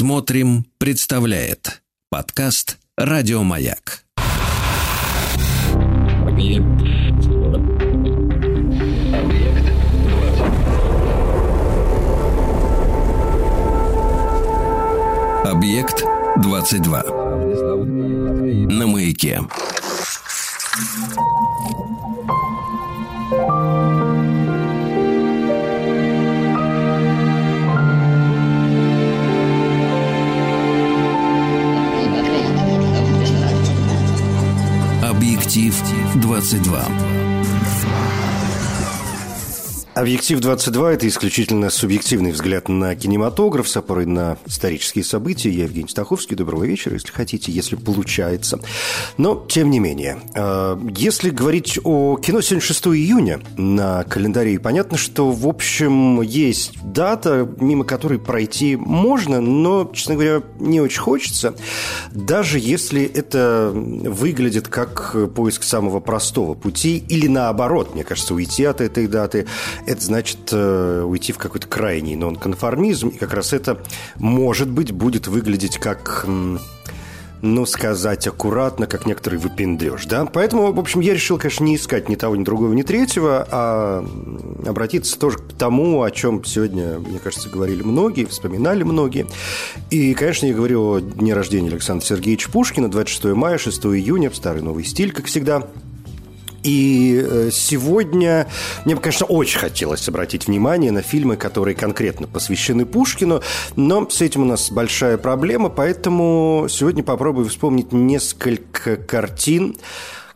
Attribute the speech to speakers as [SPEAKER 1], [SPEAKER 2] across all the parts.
[SPEAKER 1] Смотрим, представляет подкаст Радиомаяк. Объект 22. На маяке. 22.
[SPEAKER 2] Объектив 22 – это исключительно субъективный взгляд на кинематограф с опорой на исторические события. Я Евгений Стаховский. Доброго вечера, если хотите, если получается. Но, тем не менее, э, если говорить о кино, сегодня 6 июня на календаре, понятно, что, в общем, есть дата, мимо которой пройти можно, но, честно говоря, не очень хочется. Даже если это выглядит как поиск самого простого пути или наоборот, мне кажется, уйти от этой даты – это значит э, уйти в какой-то крайний нонконформизм, и как раз это, может быть, будет выглядеть как ну, сказать аккуратно, как некоторый выпендрешь, да? Поэтому, в общем, я решил, конечно, не искать ни того, ни другого, ни третьего, а обратиться тоже к тому, о чем сегодня, мне кажется, говорили многие, вспоминали многие. И, конечно, я говорю о дне рождения Александра Сергеевича Пушкина, 26 мая, 6 июня, в старый новый стиль, как всегда – и э, сегодня мне бы, конечно, очень хотелось обратить внимание на фильмы, которые конкретно посвящены Пушкину, но с этим у нас большая проблема, поэтому сегодня попробую вспомнить несколько картин,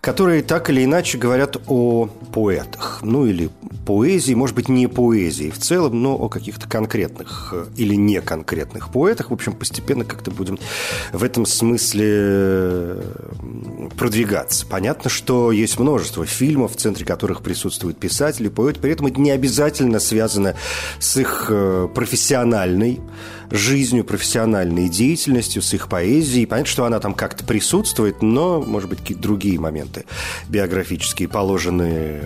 [SPEAKER 2] которые так или иначе говорят о поэтах. Ну, или поэзии, может быть, не поэзии в целом, но о каких-то конкретных э, или не конкретных поэтах. В общем, постепенно как-то будем в этом смысле э, продвигаться. Понятно, что есть множество фильмов, в центре которых присутствуют писатели, поэты, при этом это не обязательно связано с их э, профессиональной жизнью, профессиональной деятельностью, с их поэзией. Понятно, что она там как-то присутствует, но, может быть, какие-то другие моменты биографические положены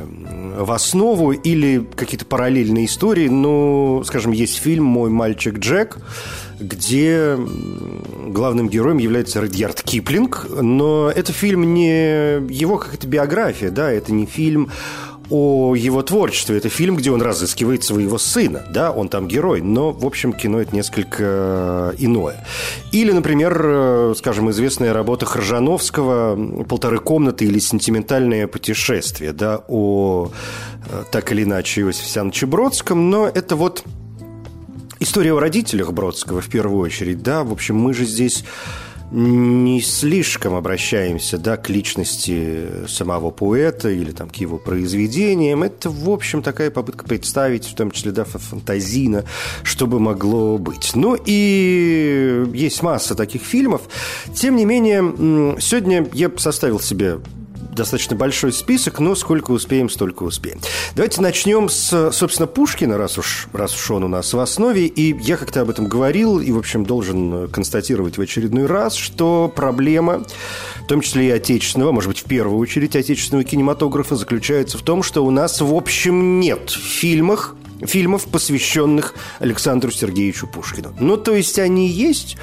[SPEAKER 2] в основу или какие-то параллельные истории. Ну, скажем, есть фильм «Мой мальчик Джек», где главным героем является Редьярд Киплинг, но это фильм не его какая-то биография, да, это не фильм о его творчестве. Это фильм, где он разыскивает своего сына. Да, он там герой, но, в общем, кино это несколько э, иное. Или, например, э, скажем, известная работа Хржановского «Полторы комнаты» или «Сентиментальное путешествие», да, о э, так или иначе Иосифе Александровиче Бродском, но это вот история о родителях Бродского в первую очередь, да, в общем, мы же здесь не слишком обращаемся да, к личности самого поэта или там, к его произведениям. Это, в общем, такая попытка представить, в том числе да, фантазийно, что бы могло быть. Ну и есть масса таких фильмов. Тем не менее, сегодня я составил себе достаточно большой список, но сколько успеем, столько успеем. Давайте начнем с, собственно, Пушкина, раз уж, раз уж он у нас в основе. И я как-то об этом говорил, и, в общем, должен констатировать в очередной раз, что проблема, в том числе и отечественного, может быть, в первую очередь отечественного кинематографа, заключается в том, что у нас, в общем, нет в фильмах фильмов, посвященных Александру Сергеевичу Пушкину. Ну, то есть они есть,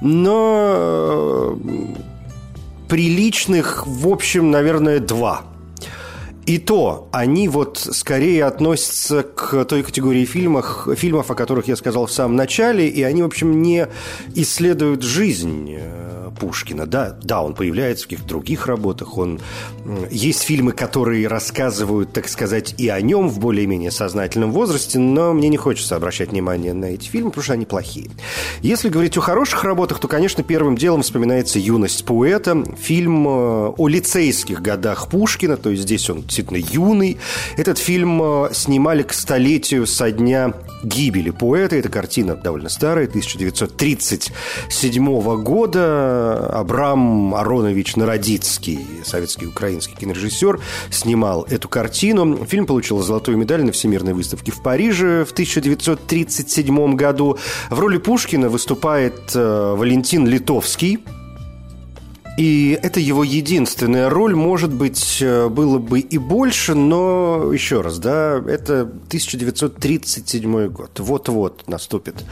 [SPEAKER 2] но приличных, в общем, наверное, два. И то они вот скорее относятся к той категории фильмов, фильмов, о которых я сказал в самом начале, и они, в общем, не исследуют жизнь э, Пушкина. Да, да, он появляется в каких-то других работах. Он... Есть фильмы, которые рассказывают, так сказать, и о нем в более-менее сознательном возрасте, но мне не хочется обращать внимание на эти фильмы, потому что они плохие. Если говорить о хороших работах, то, конечно, первым делом вспоминается «Юность поэта», фильм э, о лицейских годах Пушкина, то есть здесь он действительно юный. Этот фильм э, снимали к столетию со дня гибели поэта. Эта картина довольно старая, 1937 года. Абрам Аронович Народицкий, советский украинский кинорежиссер, снимал эту картину. Фильм получил золотую медаль на Всемирной выставке в Париже в 1937 году. В роли Пушкина выступает э, Валентин Литовский, И это его единственная роль, может быть, э, было бы и больше, но еще раз, да, это 1937 год. Вот-вот наступит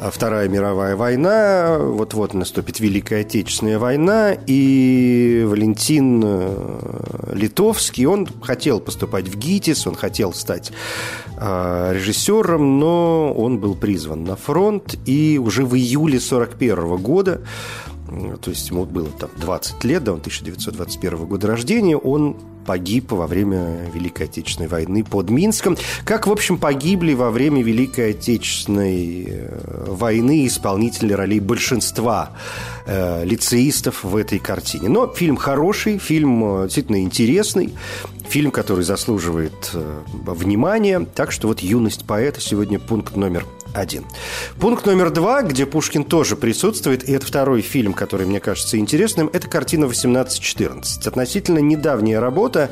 [SPEAKER 2] э, Вторая мировая война, вот-вот наступит Великая Отечественная война, и Валентин э, Литовский, он хотел поступать в ГИТИС, он хотел стать режиссером, но он был призван на фронт, и уже в июле 1941 года то есть ему было там 20 лет, да, он 1921 года рождения, он погиб во время Великой Отечественной войны под Минском, как, в общем, погибли во время Великой Отечественной э, войны исполнители ролей большинства э, лицеистов в этой картине. Но фильм хороший, фильм э, действительно интересный, фильм, который заслуживает э, внимания, так что вот «Юность поэта» сегодня пункт номер один. Пункт номер два, где Пушкин тоже присутствует, и это второй фильм, который мне кажется интересным, это картина «1814». Относительно недавняя работа,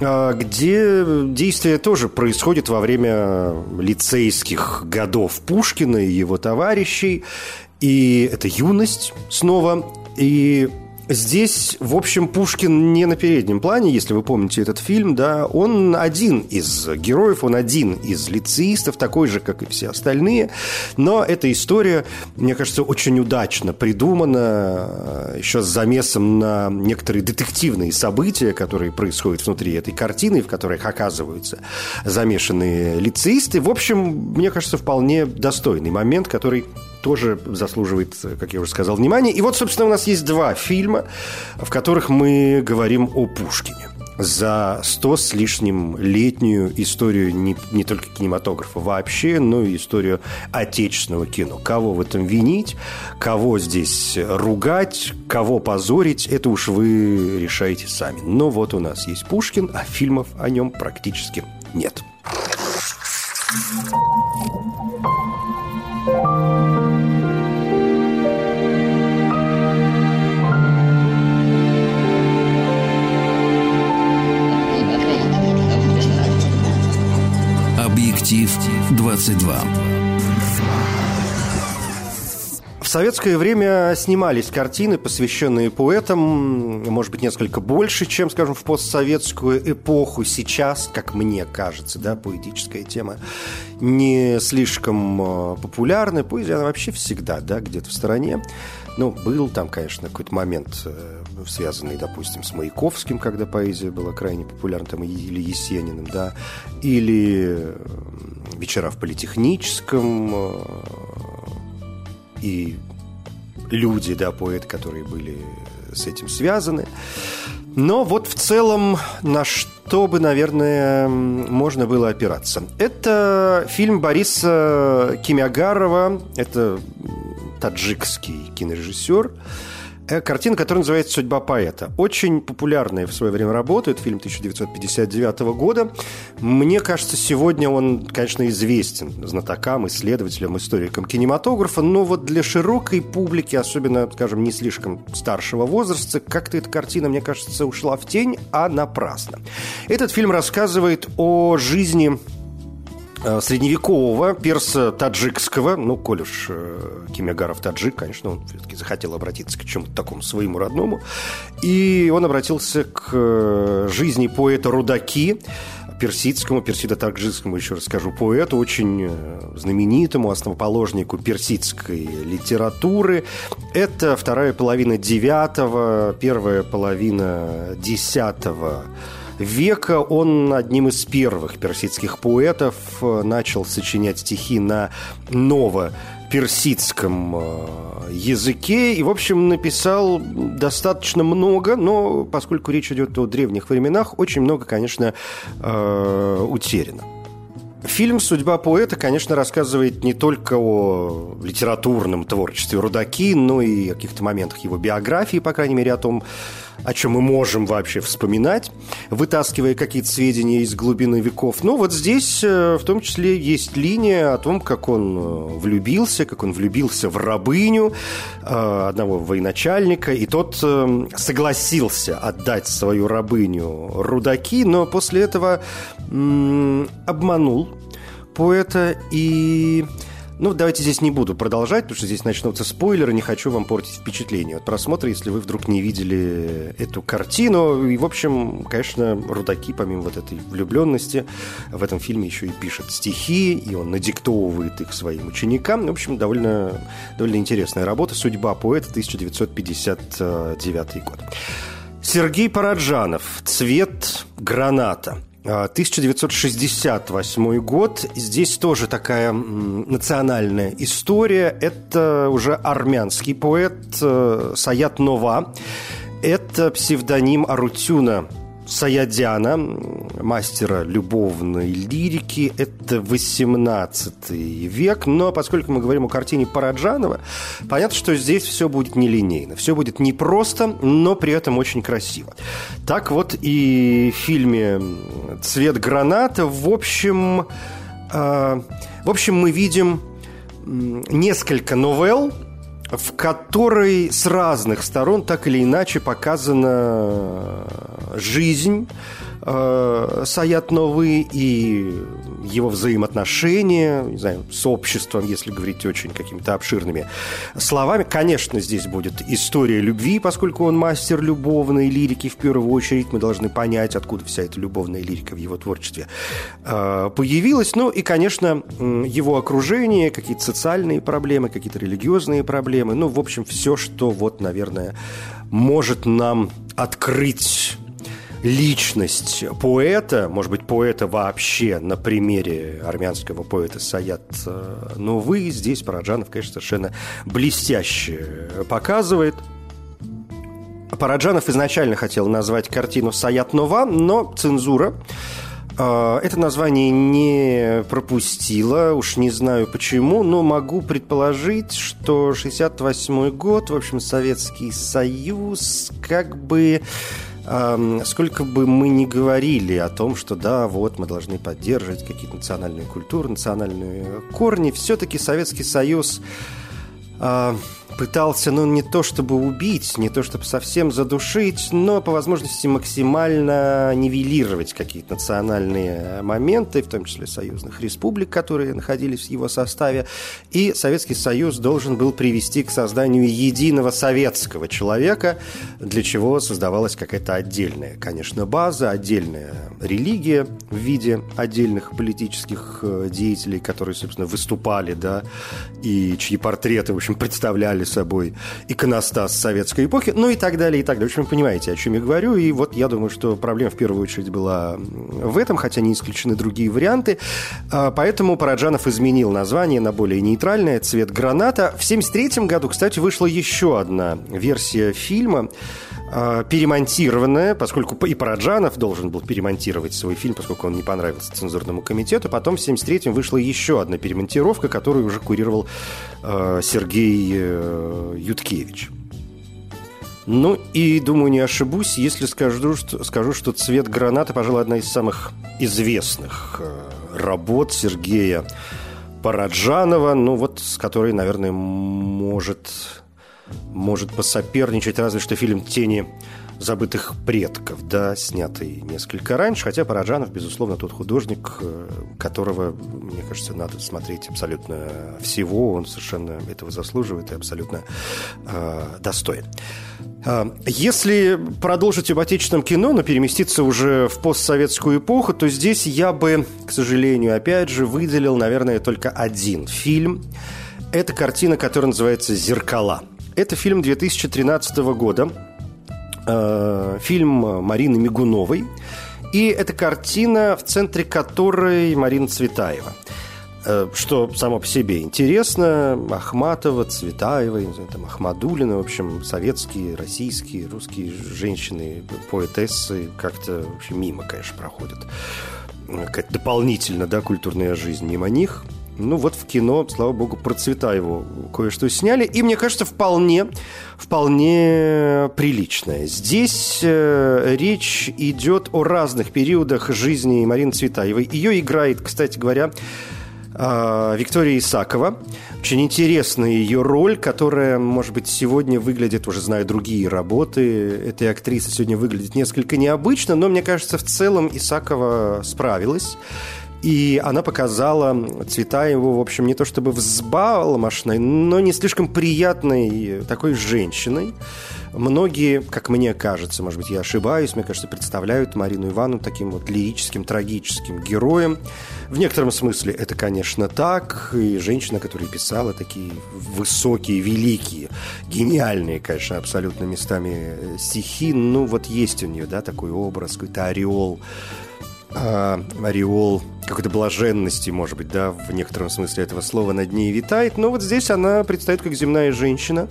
[SPEAKER 2] а, где действие тоже происходит во время лицейских годов Пушкина и его товарищей. И это юность снова. И Здесь, в общем, Пушкин не на переднем плане, если вы помните этот фильм, да, он один из героев, он один из лицеистов, такой же, как и все остальные, но эта история, мне кажется, очень удачно придумана, э, еще с замесом на некоторые детективные события, которые происходят внутри этой картины, в которых оказываются замешанные лицеисты. В общем, мне кажется, вполне достойный момент, который тоже заслуживает, как я уже сказал, внимания. И вот, собственно, у нас есть два фильма, в которых мы говорим о Пушкине за сто с лишним летнюю историю не, не только кинематографа вообще, но и историю отечественного кино. Кого в этом винить, кого здесь ругать, кого позорить, это уж вы решаете сами. Но вот у нас есть Пушкин, а фильмов о нем практически нет.
[SPEAKER 1] Объектив 22.
[SPEAKER 2] В советское время снимались картины, посвященные поэтам, может быть, несколько больше, чем, скажем, в постсоветскую эпоху. Сейчас, как мне кажется, да, поэтическая тема не слишком э, популярная. Поэзия, она вообще всегда, да, где-то в стороне. Ну, был там, конечно, какой-то момент, э, связанный, допустим, с Маяковским, когда поэзия была крайне популярна, там, или Есениным, да, или вечера в политехническом, э, и люди, да, поэты, которые были с этим связаны. Но вот в целом на что бы, наверное, можно было опираться. Это фильм Бориса Кимягарова, это таджикский кинорежиссер. Э, картина, которая называется «Судьба поэта». Очень популярная в свое время работа. Это фильм 1959 года. Мне кажется, сегодня он, конечно, известен знатокам, исследователям, историкам кинематографа, но вот для широкой публики, особенно, скажем, не слишком старшего возраста, как-то эта картина, мне кажется, ушла в тень, а напрасно. Этот фильм рассказывает о жизни средневекового перса таджикского, ну, коль уж э, Кимягаров таджик, конечно, он все-таки захотел обратиться к чему-то такому своему родному, и он обратился к э, жизни поэта Рудаки, персидскому, персидо-таджикскому, еще расскажу, поэту, очень знаменитому основоположнику персидской литературы. Это вторая половина девятого, первая половина десятого века он одним из первых персидских поэтов э, начал сочинять стихи на ново персидском э, языке и, в общем, написал достаточно много, но поскольку речь идет о древних временах, очень много, конечно, э, утеряно. Фильм «Судьба поэта», конечно, рассказывает не только о литературном творчестве Рудаки, но и о каких-то моментах его биографии, по крайней мере, о том, о чем мы можем вообще вспоминать, вытаскивая какие-то сведения из глубины веков. Но вот здесь э, в том числе есть линия о том, как он э, влюбился, как он влюбился в рабыню э, одного военачальника, и тот согласился отдать свою рабыню Рудаки, но после этого обманул поэта и Ну, давайте здесь не буду продолжать, потому что здесь начнутся спойлеры, не хочу вам портить впечатление от просмотра, если вы вдруг не видели эту картину. И, в общем, конечно, Рудаки, помимо вот этой влюбленности, в этом фильме еще и пишет стихи, и он надиктовывает их своим ученикам. В общем, довольно, довольно интересная работа «Судьба поэта», 1959 год. Сергей Параджанов «Цвет граната». 1968 год. Здесь тоже такая национальная история. Это уже армянский поэт э, Саят Нова. Это псевдоним Арутюна Саядяна, мастера любовной лирики. Это 18 век. Но поскольку мы говорим о картине Параджанова, понятно, что здесь все будет нелинейно. Все будет непросто, но при этом очень красиво. Так вот и в фильме «Цвет граната» в общем... Э, в общем, мы видим несколько новелл, в которой с разных сторон так или иначе показана жизнь э, Саят Новы и его взаимоотношения, не знаю, с обществом, если говорить очень какими-то обширными словами. Конечно, здесь будет история любви, поскольку он мастер любовной лирики в первую очередь. Мы должны понять, откуда вся эта любовная лирика в его творчестве э, появилась. Ну и, конечно, его окружение, какие-то социальные проблемы, какие-то религиозные проблемы. Ну, в общем, все, что вот, наверное, может нам открыть личность поэта, может быть, поэта вообще на примере армянского поэта Саят э, но вы здесь Параджанов, конечно, совершенно блестяще показывает. Параджанов изначально хотел назвать картину «Саят Нова», но цензура э, это название не пропустила, уж не знаю почему, но могу предположить, что 68 год, в общем, Советский Союз как бы сколько бы мы ни говорили о том, что да, вот мы должны поддерживать какие-то национальные культуры, национальные корни, все-таки Советский Союз а, пытался, ну, не то чтобы убить, не то чтобы совсем задушить, но по возможности максимально нивелировать какие-то национальные моменты, в том числе союзных республик, которые находились в его составе. И Советский Союз должен был привести к созданию единого советского человека, для чего создавалась какая-то отдельная, конечно, база, отдельная религия в виде отдельных политических э, деятелей, которые, собственно, выступали, да, и чьи портреты, в общем, представляли собой иконостас советской эпохи, ну и так далее, и так далее. В общем, вы понимаете, о чем я говорю. И вот я думаю, что проблема в первую очередь была в этом, хотя не исключены другие варианты. А, поэтому Параджанов изменил название на более нейтральное «Цвет граната». В 1973 году, кстати, вышла еще одна версия фильма, а, перемонтированная, поскольку и Параджанов должен был перемонтировать свой фильм, поскольку он не понравился цензурному комитету. Потом в 1973-м вышла еще одна перемонтировка, которую уже курировал э, Сергей э, Юткевич. Ну и, думаю, не ошибусь, если скажу, что, скажу, что «Цвет граната», пожалуй, одна из самых известных э, работ Сергея Параджанова, ну вот с которой, наверное, может может посоперничать разве что фильм «Тени забытых предков», да, снятый несколько раньше, хотя Параджанов, безусловно, тот художник, э, которого, мне кажется, надо смотреть абсолютно всего, он совершенно этого заслуживает и абсолютно э, достоин. Э, если продолжить об отечественном кино, но переместиться уже в постсоветскую эпоху, то здесь я бы, к сожалению, опять же, выделил, наверное, только один фильм. Это картина, которая называется «Зеркала». Это фильм 2013 года, э, фильм Марины Мигуновой. И это картина, в центре которой Марина Цветаева. Э, что само по себе интересно, Ахматова, Цветаева, там, Ахмадулина, в общем, советские, российские, русские женщины, поэтессы как-то вообще мимо, конечно, проходят. Какая-то дополнительно, да, культурная жизнь мимо них – ну вот в кино, слава богу, про цвета его кое-что сняли. И мне кажется, вполне, вполне приличное. Здесь э, речь идет о разных периодах жизни Марины Цветаевой. Ее играет, кстати говоря, э, Виктория Исакова. Очень интересная ее роль, которая, может быть, сегодня выглядит, уже зная другие работы этой актрисы, сегодня выглядит несколько необычно, но мне кажется, в целом Исакова справилась. И она показала цвета его, в общем, не то чтобы взбалмошной, но не слишком приятной такой женщиной. Многие, как мне кажется, может быть, я ошибаюсь, мне кажется, представляют Марину Ивановну таким вот лирическим, трагическим героем. В некотором смысле это, конечно, так. И женщина, которая писала такие высокие, великие, гениальные, конечно, абсолютно местами стихи. Ну, вот есть у нее, да, такой образ, какой-то ореол э, ореол какой-то блаженности, может быть, да, в некотором смысле этого слова над ней витает. Но вот здесь она предстоит как земная женщина,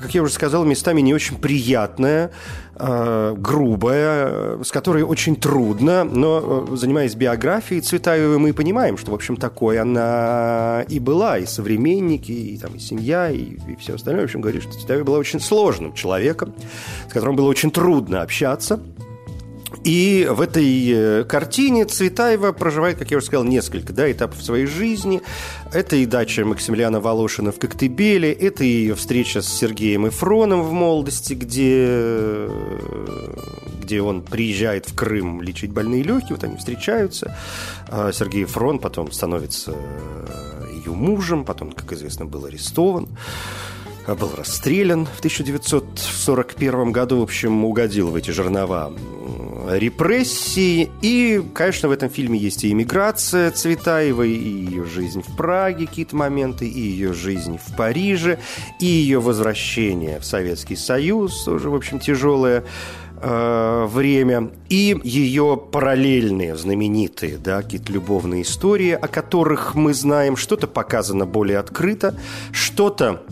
[SPEAKER 2] как я уже сказал, местами не очень приятная, э, грубая, с которой очень трудно, но э, занимаясь биографией Цветаевой, мы понимаем, что, в общем, такой она и была, и современники, и, там, и семья, и, и все остальное. В общем, говорит, что Цветаева была очень сложным человеком, с которым было очень трудно общаться – и в этой э, картине Цветаева проживает, как я уже сказал, несколько да, этапов своей жизни. Это и дача Максимилиана Волошина в Коктебеле, это и ее встреча с Сергеем Эфроном в молодости, где, где он приезжает в Крым лечить больные легкие, вот они встречаются. А Сергей Эфрон потом становится ее мужем, потом, как известно, был арестован был расстрелян в 1941 году, в общем, угодил в эти жернова репрессии. И, конечно, в этом фильме есть и иммиграция Цветаевой, и ее жизнь в Праге, какие-то моменты, и ее жизнь в Париже, и ее возвращение в Советский Союз, тоже, в общем, тяжелое э, время, и ее параллельные, знаменитые, да, какие-то любовные истории, о которых мы знаем, что-то показано более открыто, что-то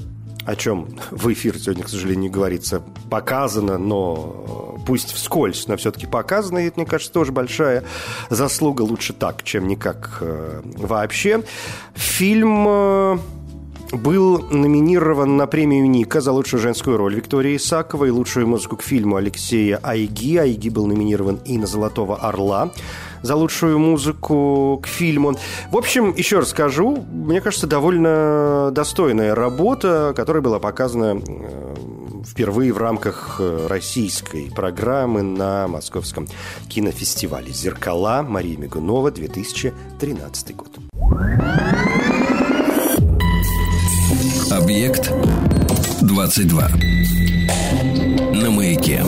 [SPEAKER 2] о чем в эфир сегодня, к сожалению, не говорится, показано, но э, пусть вскользь, но все-таки показано, и это, мне кажется, тоже большая заслуга. Лучше так, чем никак э, вообще. Фильм э, был номинирован на премию Ника за лучшую женскую роль Виктории Исаковой лучшую музыку к фильму Алексея Айги. Айги был номинирован и на «Золотого орла» за лучшую музыку к фильму. В общем, еще раз скажу, мне кажется, довольно достойная работа, которая была показана э, впервые в рамках э, российской программы на Московском кинофестивале «Зеркала» Мария Мигунова, 2013 год.
[SPEAKER 1] Объект 22. На маяке.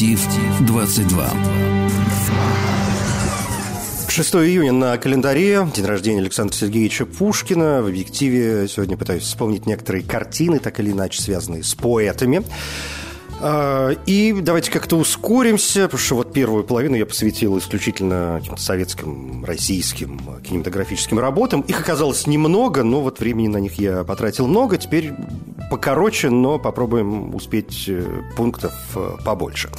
[SPEAKER 1] Объектив 22.
[SPEAKER 2] 6 июня на календаре, день рождения Александра Сергеевича Пушкина. В объективе сегодня пытаюсь вспомнить некоторые картины, так или иначе связанные с поэтами. А, и давайте как-то ускоримся, потому что вот первую половину я посвятил исключительно советским, российским кинематографическим работам. Их оказалось немного, но вот времени на них я потратил много. Теперь покороче, но попробуем успеть э, пунктов э, побольше.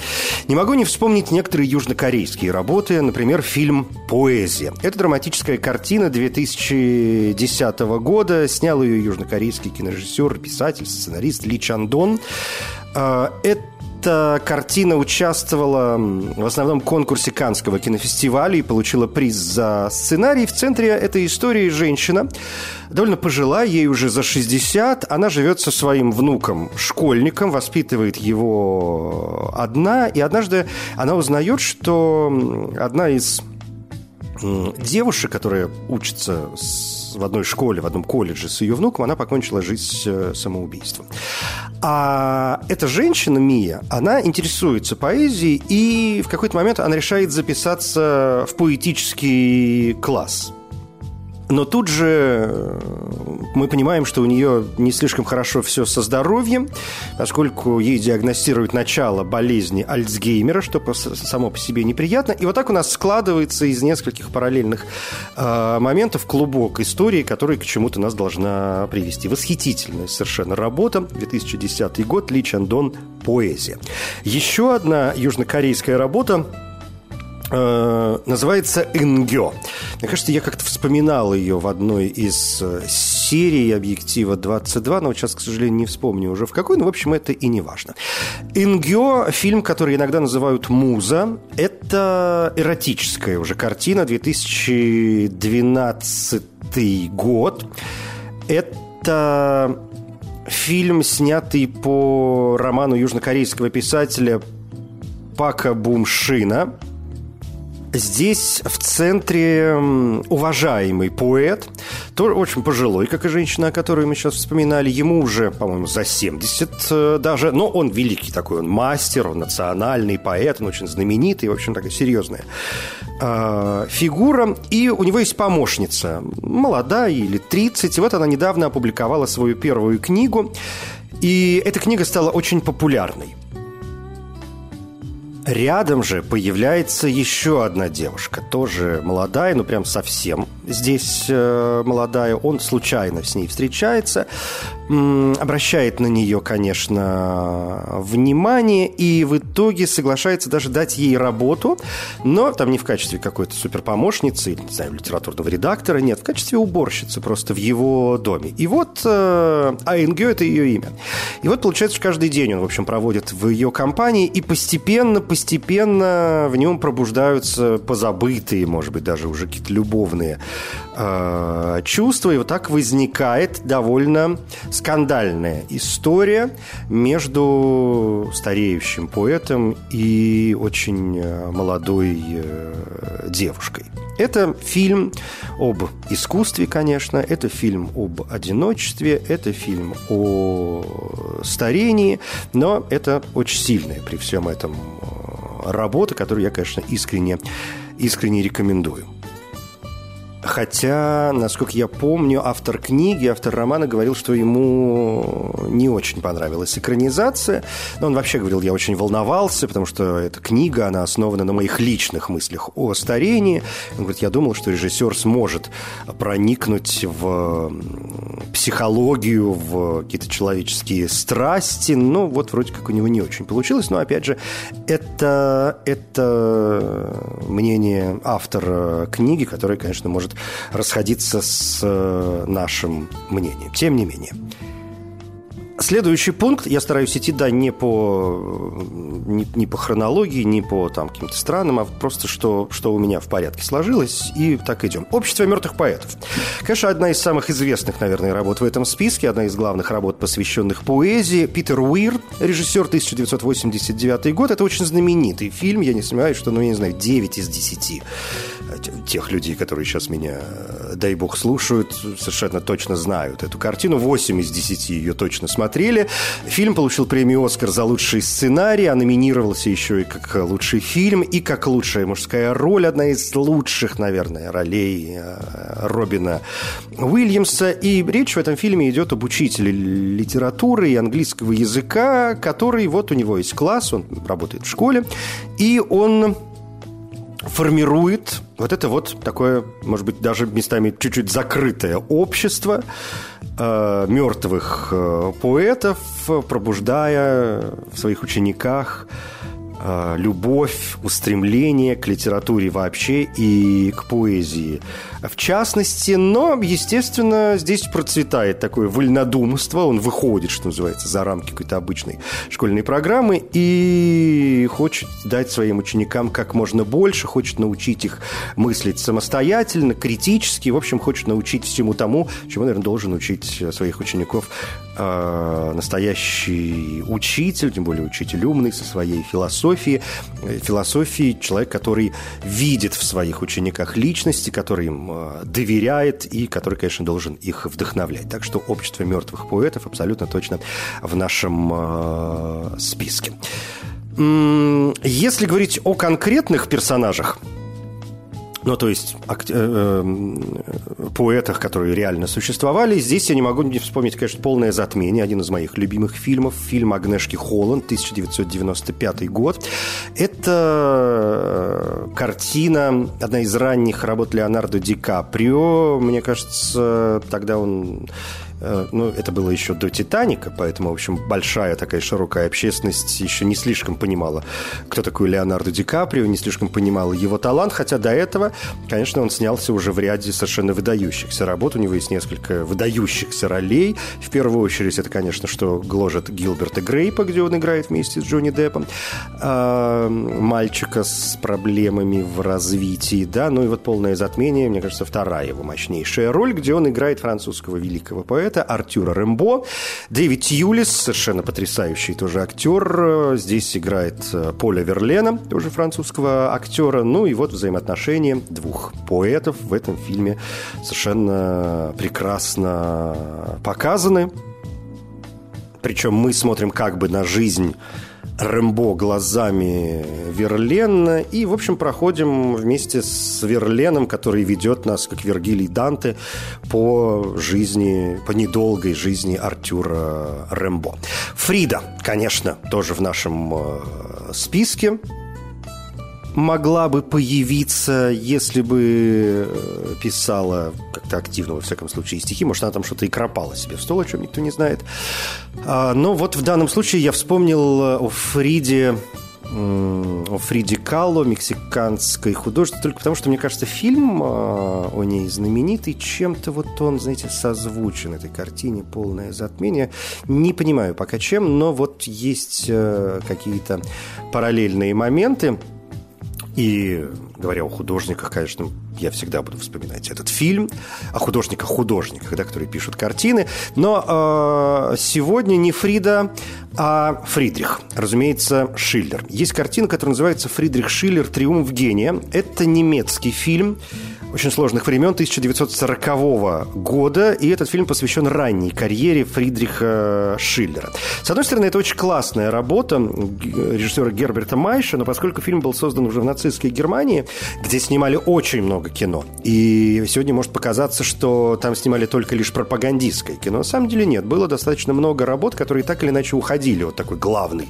[SPEAKER 2] Не могу не вспомнить некоторые южнокорейские работы, например, фильм «Поэзия». Это драматическая картина 2010 года. Снял ее южнокорейский кинорежиссер, писатель, сценарист Ли Чандон. А, эта картина участвовала в основном конкурсе Канского кинофестиваля и получила приз за сценарий. В центре этой истории женщина, довольно пожилая, ей уже за 60. Она живет со своим внуком, школьником, воспитывает его одна. И однажды она узнает, что одна из девушек, которая учится в одной школе, в одном колледже с ее внуком, она покончила жизнь э, самоубийством. А эта женщина, Мия, она интересуется поэзией, и в какой-то момент она решает записаться в поэтический класс – но тут же э, мы понимаем, что у нее не слишком хорошо все со здоровьем, поскольку ей диагностируют начало болезни Альцгеймера, что само по себе неприятно. И вот так у нас складывается из нескольких параллельных э, моментов клубок истории, которая к чему-то нас должна привести. Восхитительная совершенно работа. 2010 год. Ли Чандон «Поэзия». Еще одна южнокорейская работа называется «Ингё». Мне кажется, я как-то вспоминал ее в одной из э, серии «Объектива 22», но вот сейчас, к сожалению, не вспомню уже в какой, но, в общем, это и не важно. «Ингё» – фильм, который иногда называют «Муза». Это эротическая уже картина, 2012 год. Это фильм, снятый по роману южнокорейского писателя Пака Бумшина – Здесь в центре уважаемый поэт, тоже очень пожилой, как и женщина, о которой мы сейчас вспоминали. Ему уже, по-моему, за 70 э, даже, но он великий такой, он мастер, он национальный поэт, он очень знаменитый, в общем, такая серьезная э, фигура. И у него есть помощница, молодая или 30, и вот она недавно опубликовала свою первую книгу, и эта книга стала очень популярной. Рядом же появляется еще одна девушка, тоже молодая, ну прям совсем здесь э, молодая. Он случайно с ней встречается, м, обращает на нее, конечно, внимание и в итоге соглашается даже дать ей работу, но там не в качестве какой-то суперпомощницы или, не знаю, литературного редактора, нет, в качестве уборщицы просто в его доме. И вот э, Айнгё – это ее имя. И вот, получается, каждый день он, в общем, проводит в ее компании и постепенно постепенно в нем пробуждаются позабытые, может быть, даже уже какие-то любовные э, чувства. И вот так возникает довольно скандальная история между стареющим поэтом и очень э, молодой э, девушкой. Это фильм об искусстве, конечно, это фильм об одиночестве, это фильм о старении, но это очень сильная при всем этом работа, которую я, конечно, искренне, искренне рекомендую. Хотя, насколько я помню, автор книги, автор романа говорил, что ему не очень понравилась экранизация. Но он вообще говорил, я очень волновался, потому что эта книга, она основана на моих личных мыслях о старении. Он говорит, я думал, что режиссер сможет проникнуть в психологию, в какие-то человеческие страсти. Но вот вроде как у него не очень получилось. Но, опять же, это, это мнение автора книги, который, конечно, может может расходиться с э, нашим мнением. Тем не менее. Следующий пункт, я стараюсь идти, да, не по, не, не по хронологии, не по там каким-то странам, а просто что, что у меня в порядке сложилось, и так идем. «Общество мертвых поэтов». Конечно, одна из самых известных, наверное, работ в этом списке, одна из главных работ, посвященных поэзии. Питер Уир, режиссер 1989 год. Это очень знаменитый фильм, я не сомневаюсь, что, ну, я не знаю, 9 из 10 тех людей, которые сейчас меня, дай бог, слушают, совершенно точно знают эту картину. 8 из 10 ее точно смотрели. Фильм получил премию «Оскар» за лучший сценарий, а номинировался еще и как лучший фильм, и как лучшая мужская роль. Одна из лучших, наверное, ролей э, Робина Уильямса. И речь в этом фильме идет об учителе литературы и английского языка, который, вот у него есть класс, он работает в школе, и он формирует вот это вот такое, может быть, даже местами чуть-чуть закрытое общество э, мертвых э, поэтов, пробуждая в своих учениках любовь, устремление к литературе вообще и к поэзии в частности. Но, естественно, здесь процветает такое вольнодумство. Он выходит, что называется, за рамки какой-то обычной школьной программы и хочет дать своим ученикам как можно больше, хочет научить их мыслить самостоятельно, критически, в общем, хочет научить всему тому, чему, наверное, должен учить своих учеников э, настоящий учитель, тем более учитель умный со своей философией. Философией человек, который видит в своих учениках личности, который им Э, доверяет и который, конечно, должен их вдохновлять. Так что общество мертвых поэтов абсолютно точно в нашем э, списке. Если говорить о конкретных персонажах, ну, то есть акт... э, э, поэтах, которые реально существовали. Здесь я не могу не вспомнить, конечно, «Полное затмение», один из моих любимых фильмов, фильм Агнешки Холланд, 1995 год. Это э, картина, одна из ранних работ Леонардо Ди Каприо. Мне кажется, тогда он ну, это было еще до «Титаника», поэтому, в общем, большая такая широкая общественность еще не слишком понимала, кто такой Леонардо Ди Каприо, не слишком понимала его талант, хотя до этого, конечно, он снялся уже в ряде совершенно выдающихся работ. У него есть несколько выдающихся ролей. В первую очередь, это, конечно, что гложет Гилберта Грейпа, где он играет вместе с Джонни Деппом. А, мальчика с проблемами в развитии, да, ну и вот «Полное затмение», мне кажется, вторая его мощнейшая роль, где он играет французского великого поэта Артюра Рембо. Дэвид Юлис, совершенно потрясающий тоже актер, здесь играет э, Поля Верлена, тоже французского актера. Ну и вот взаимоотношения двух поэтов в этом фильме совершенно прекрасно показаны. Причем мы смотрим как бы на жизнь Рэмбо глазами Верлена и, в общем, проходим вместе с Верленом, который ведет нас, как Вергилий Данте, по жизни, по недолгой жизни Артюра Рэмбо. Фрида, конечно, тоже в нашем э, списке могла бы появиться, если бы э, писала как-то активно, во всяком случае, стихи. Может, она там что-то и кропала себе в стол, о чем никто не знает. А, но вот в данном случае я вспомнил о Фриде о Фриде Кало, мексиканской художнице, только потому, что, мне кажется, фильм а, о ней знаменитый, чем-то вот он, знаете, созвучен этой картине «Полное затмение». Не понимаю пока чем, но вот есть э, какие-то параллельные моменты. И говоря о художниках, конечно, я всегда буду вспоминать этот фильм, о художниках-художниках, да, которые пишут картины. Но э, сегодня не Фрида, а Фридрих. Разумеется, Шиллер. Есть картина, которая называется «Фридрих Шиллер. Триумф гения». Это немецкий фильм очень сложных времен 1940 года, и этот фильм посвящен ранней карьере Фридриха Шиллера. С одной стороны, это очень классная работа режиссера Герберта Майша, но поскольку фильм был создан уже в нацистской Германии, где снимали очень много кино, и сегодня может показаться, что там снимали только лишь пропагандистское кино, на самом деле нет, было достаточно много работ, которые так или иначе уходили от такой главной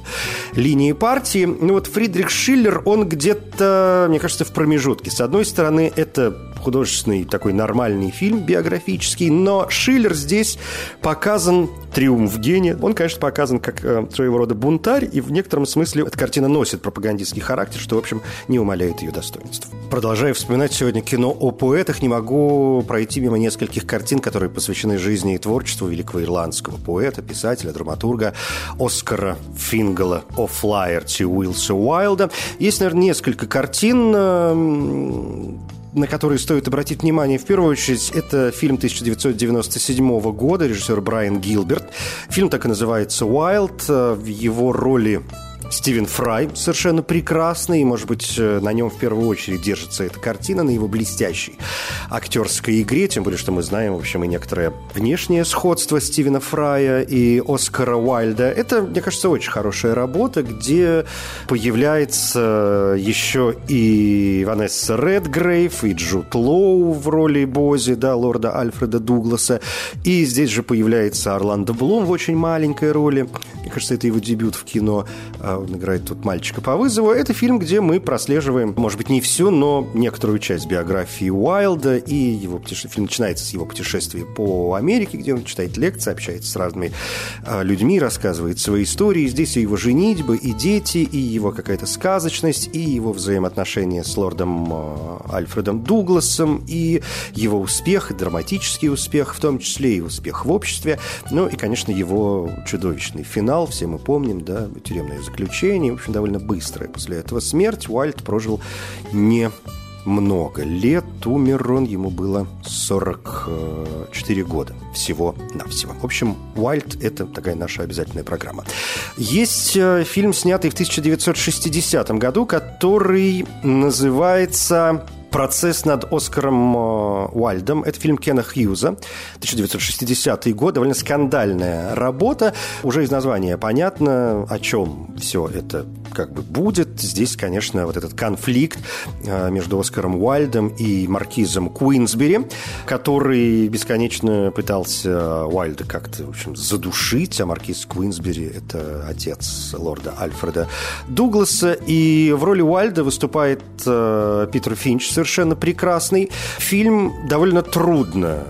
[SPEAKER 2] линии партии. Ну вот Фридрих Шиллер, он где-то, мне кажется, в промежутке. С одной стороны, это художественный такой нормальный фильм биографический, но Шиллер здесь показан триумф гения. Он, конечно, показан как э, своего рода бунтарь, и в некотором смысле эта картина носит пропагандистский характер, что, в общем, не умаляет ее достоинств. Продолжая вспоминать сегодня кино о поэтах, не могу пройти мимо нескольких картин, которые посвящены жизни и творчеству великого ирландского поэта, писателя, драматурга Оскара Фингала «О Флайерти» Уилса Уайлда. Есть, наверное, несколько картин, э, на которые стоит обратить внимание в первую очередь, это фильм 1997 года, режиссер Брайан Гилберт. Фильм так и называется «Wild». В его роли Стивен Фрай совершенно прекрасный, и, может быть, э, на нем в первую очередь держится эта картина, на его блестящей актерской игре, тем более, что мы знаем, в общем, и некоторое внешнее сходство Стивена Фрая и Оскара Уайльда. Это, мне кажется, очень хорошая работа, где появляется еще и Ванесса Редгрейв, и Джуд Лоу в роли Бози, да, лорда Альфреда Дугласа, и здесь же появляется Орландо Блум в очень маленькой роли. Мне кажется, это его дебют в кино а он играет тут мальчика по вызову. Это фильм, где мы прослеживаем, может быть, не всю, но некоторую часть биографии Уайлда. И его путеше... фильм начинается с его путешествия по Америке, где он читает лекции, общается с разными э, людьми, рассказывает свои истории. Здесь и его женитьбы, и дети, и его какая-то сказочность, и его взаимоотношения с лордом э, Альфредом Дугласом, и его успех, и драматический успех, в том числе и успех в обществе. Ну и, конечно, его чудовищный финал, все мы помним, да, тюремное заключение заключение. В общем, довольно быстрая после этого смерть. Уальд прожил не много лет. Умер он, ему было 44 года всего-навсего. В общем, Уайльд – это такая наша обязательная программа. Есть э, фильм, снятый в 1960 году, который называется «Процесс над Оскаром э, Уальдом». Это фильм Кена Хьюза, 1960 год, довольно скандальная работа. Уже из названия понятно, о чем все это как бы будет. Здесь, конечно, вот этот конфликт э, между Оскаром Уайльдом и маркизом Куинсбери, который бесконечно пытался Уайльда как-то, в общем, задушить, а маркиз Куинсбери – это отец лорда Альфреда Дугласа. И в роли Уайльда выступает э, Питер Финч, совершенно прекрасный. Фильм довольно трудно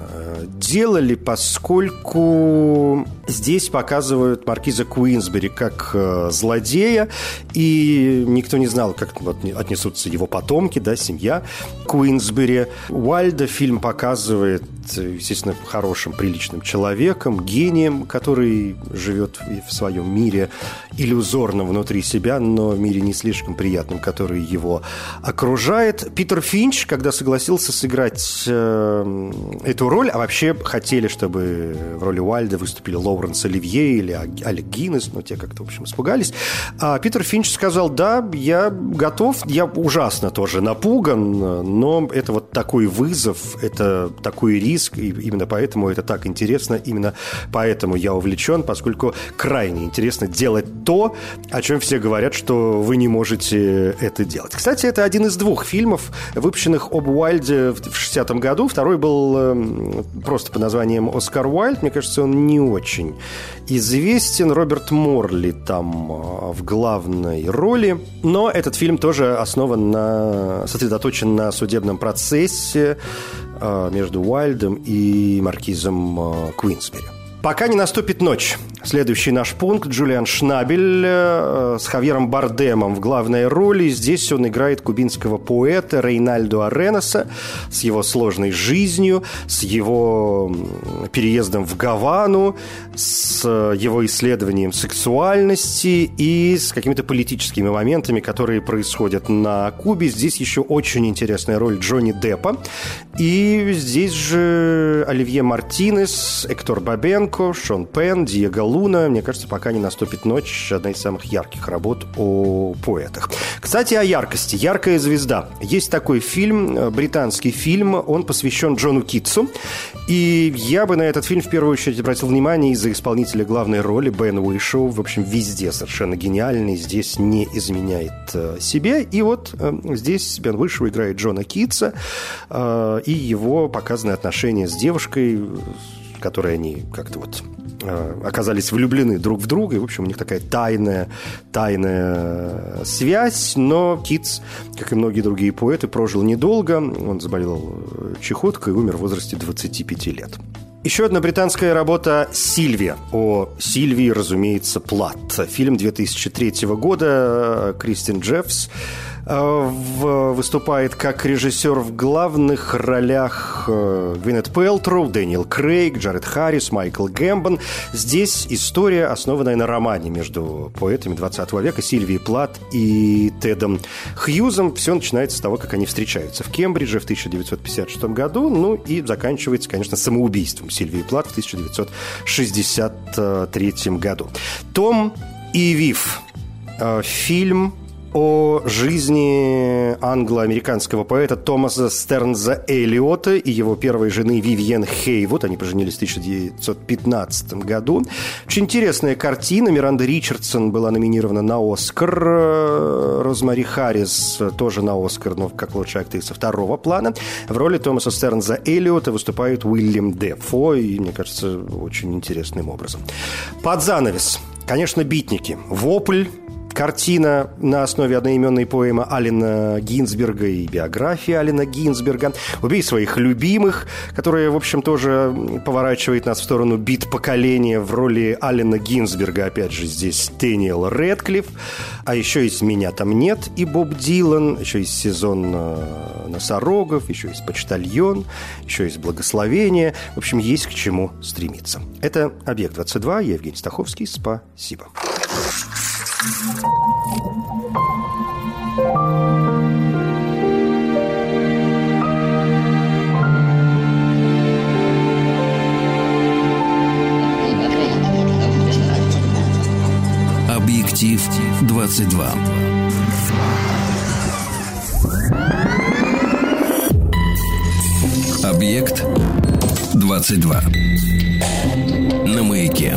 [SPEAKER 2] сделали, поскольку здесь показывают маркиза Куинсбери как э, злодея, и никто не знал, как отнесутся его потомки, да, семья Куинсбери. Уальда фильм показывает, естественно, хорошим, приличным человеком, гением, который живет в своем мире иллюзорном внутри себя, но в мире не слишком приятном, который его окружает. Питер Финч, когда согласился сыграть э, эту роль, а вообще хотели, чтобы в роли Уальда выступили Лоуренс Оливье или Алек Гиннес, но те как-то, в общем, испугались. А Питер Финч сказал, да, я готов, я ужасно тоже напуган, но это вот такой вызов, это такой риск, и именно поэтому это так интересно, именно поэтому я увлечен, поскольку крайне интересно делать то, о чем все говорят, что вы не можете это делать. Кстати, это один из двух фильмов, выпущенных об Уайльде в 60-м году. Второй был эм, просто под названием «Оскар Уайльд». Мне кажется, он не очень известен. Роберт Морли там э, в главной роли. Но этот фильм тоже основан на... сосредоточен на судебном процессе э, между Уайльдом и маркизом э, Куинсбери. Пока не наступит ночь. Следующий наш пункт – Джулиан Шнабель э, с Хавьером Бардемом в главной роли. Здесь он играет кубинского поэта Рейнальдо Аренеса с его сложной жизнью, с его переездом в Гавану, с его исследованием сексуальности и с какими-то политическими моментами, которые происходят на Кубе. Здесь еще очень интересная роль Джонни Деппа. И здесь же Оливье Мартинес, Эктор Бабенко, Шон Пен, Диего Луна. Мне кажется, пока не наступит ночь, одна из самых ярких работ о поэтах. Кстати, о яркости. «Яркая звезда». Есть такой фильм, э, британский фильм, он посвящен Джону Китсу. И я бы на этот фильм в первую очередь обратил внимание из-за исполнителя главной роли Бен Уишоу. В общем, везде совершенно гениальный, здесь не изменяет э, себе. И вот э, здесь Бен Уишоу играет Джона Китса, и его показанные отношения с девушкой, которой они как-то вот Э, оказались влюблены друг в друга, и, в общем, у них такая тайная, тайная связь, но Китс, как и многие другие поэты, прожил недолго, он заболел э, чехоткой и умер в возрасте 25 лет. Еще одна британская работа «Сильвия». О Сильвии, разумеется, Плат. Фильм 2003 года. Э, Кристин Джеффс Э, выступает как режиссер в главных ролях э, Гвинет Пелтроу, Дэниел Крейг, Джаред Харрис, Майкл Гэмбон. Здесь история, основанная на романе между поэтами 20 века Сильвией Плат и Тедом Хьюзом. Все начинается с того, как они встречаются в Кембридже в 1956 году, ну и заканчивается, конечно, самоубийством Сильвии Плат в 1963 году. Том и Вив. Э, фильм о жизни англо-американского поэта Томаса Стернза Эллиота и его первой жены Вивьен Хейвуд. Они поженились в 1915 году. Очень интересная картина. Миранда Ричардсон была номинирована на Оскар. Розмари Харрис тоже на Оскар, но как лучшая актриса второго плана. В роли Томаса Стернза Эллиота выступает Уильям Дефо, и, мне кажется, очень интересным образом. Под занавес. Конечно, битники. Вопль, Картина на основе одноименной поэмы Алина Гинзберга и биографии Алина Гинзберга. «Убей своих любимых», которая, в общем, тоже поворачивает нас в сторону бит поколения в роли Алина Гинзберга. Опять же, здесь Дэниел Редклифф. А еще есть «Меня там нет» и Боб Дилан. Еще есть «Сезон носорогов», еще есть «Почтальон», еще есть «Благословение». В общем, есть к чему стремиться. Это «Объект-22». Я Евгений Стаховский. Спасибо.
[SPEAKER 1] Объектив 22. Объект 22. На маяке.